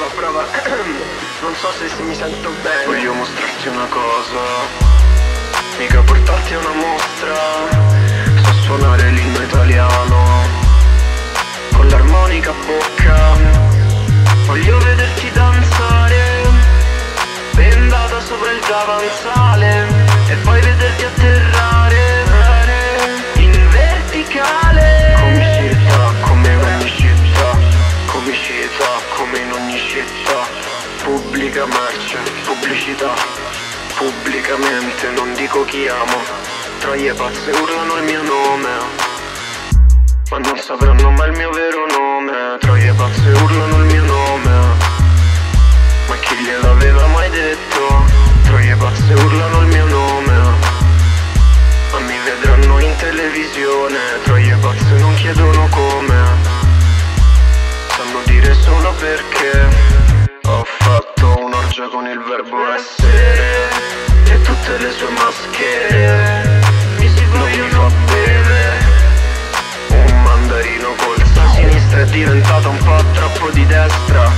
prova, prova. Non so se, se mi sento bene. Voglio mostrarti una cosa. Mica portarti a una mostra. So suonare l'inno italiano. Con l'armonica a bocca. Voglio vederti danzare. Bendata sopra il davanzale. E poi vederti atterrare. In verticale città Pubblica merce, pubblicità. Pubblicamente non dico chi amo Troie pazze urlano il mio nome. Ma non sapranno mai il mio vero nome Troie pazze urlano il mio nome. Ma chi gliel'aveva mai detto? Troie pazze urlano il mio nome. Ma mi vedranno in televisione Troie pazze non chiedono come. Sanno dire solo perché un'orgia con il verbo essere E tutte le sue maschere. Mi si vogliono bere. Un mandarino colza a sinistra è diventata un po' troppo di destra.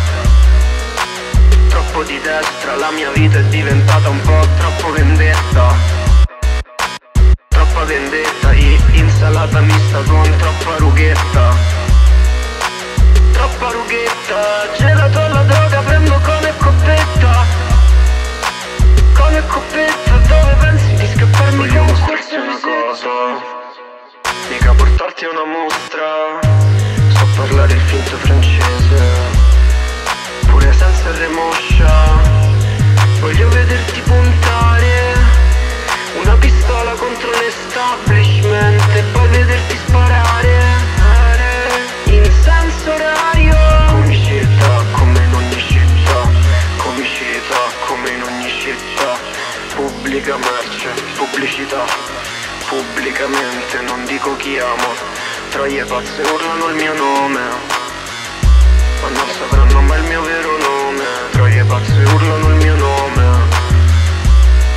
Troppo di destra, la mia vita è diventata un po' troppo vendetta. Troppa vendetta, i- insalata mista con troppa rughetta. Troppa rughetta, Mica portarti a una mostra. So parlare il finto francese Pure senza R moscia Voglio vederti puntare Una pistola contro l'establishment E poi vederti sparare In senso orario. Comicità come in ogni città Comicità come in ogni città Pubblica merce, pubblicità Pubblicamente non dico chi amo. Troie pazze urlano il mio nome. Ma non sapranno mai il mio vero nome. Troie pazze urlano il mio nome.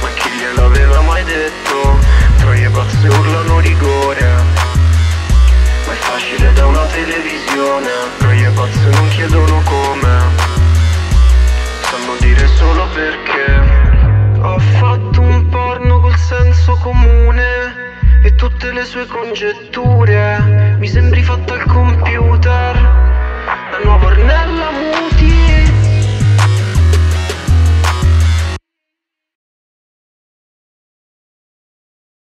Ma chi gliel'aveva mai detto? Troie pazze urlano rigore. Ma è facile da una televisione. Troie pazze non chiedono come. Sanno dire solo perché le sue congetture. Mi sembri fatta al comune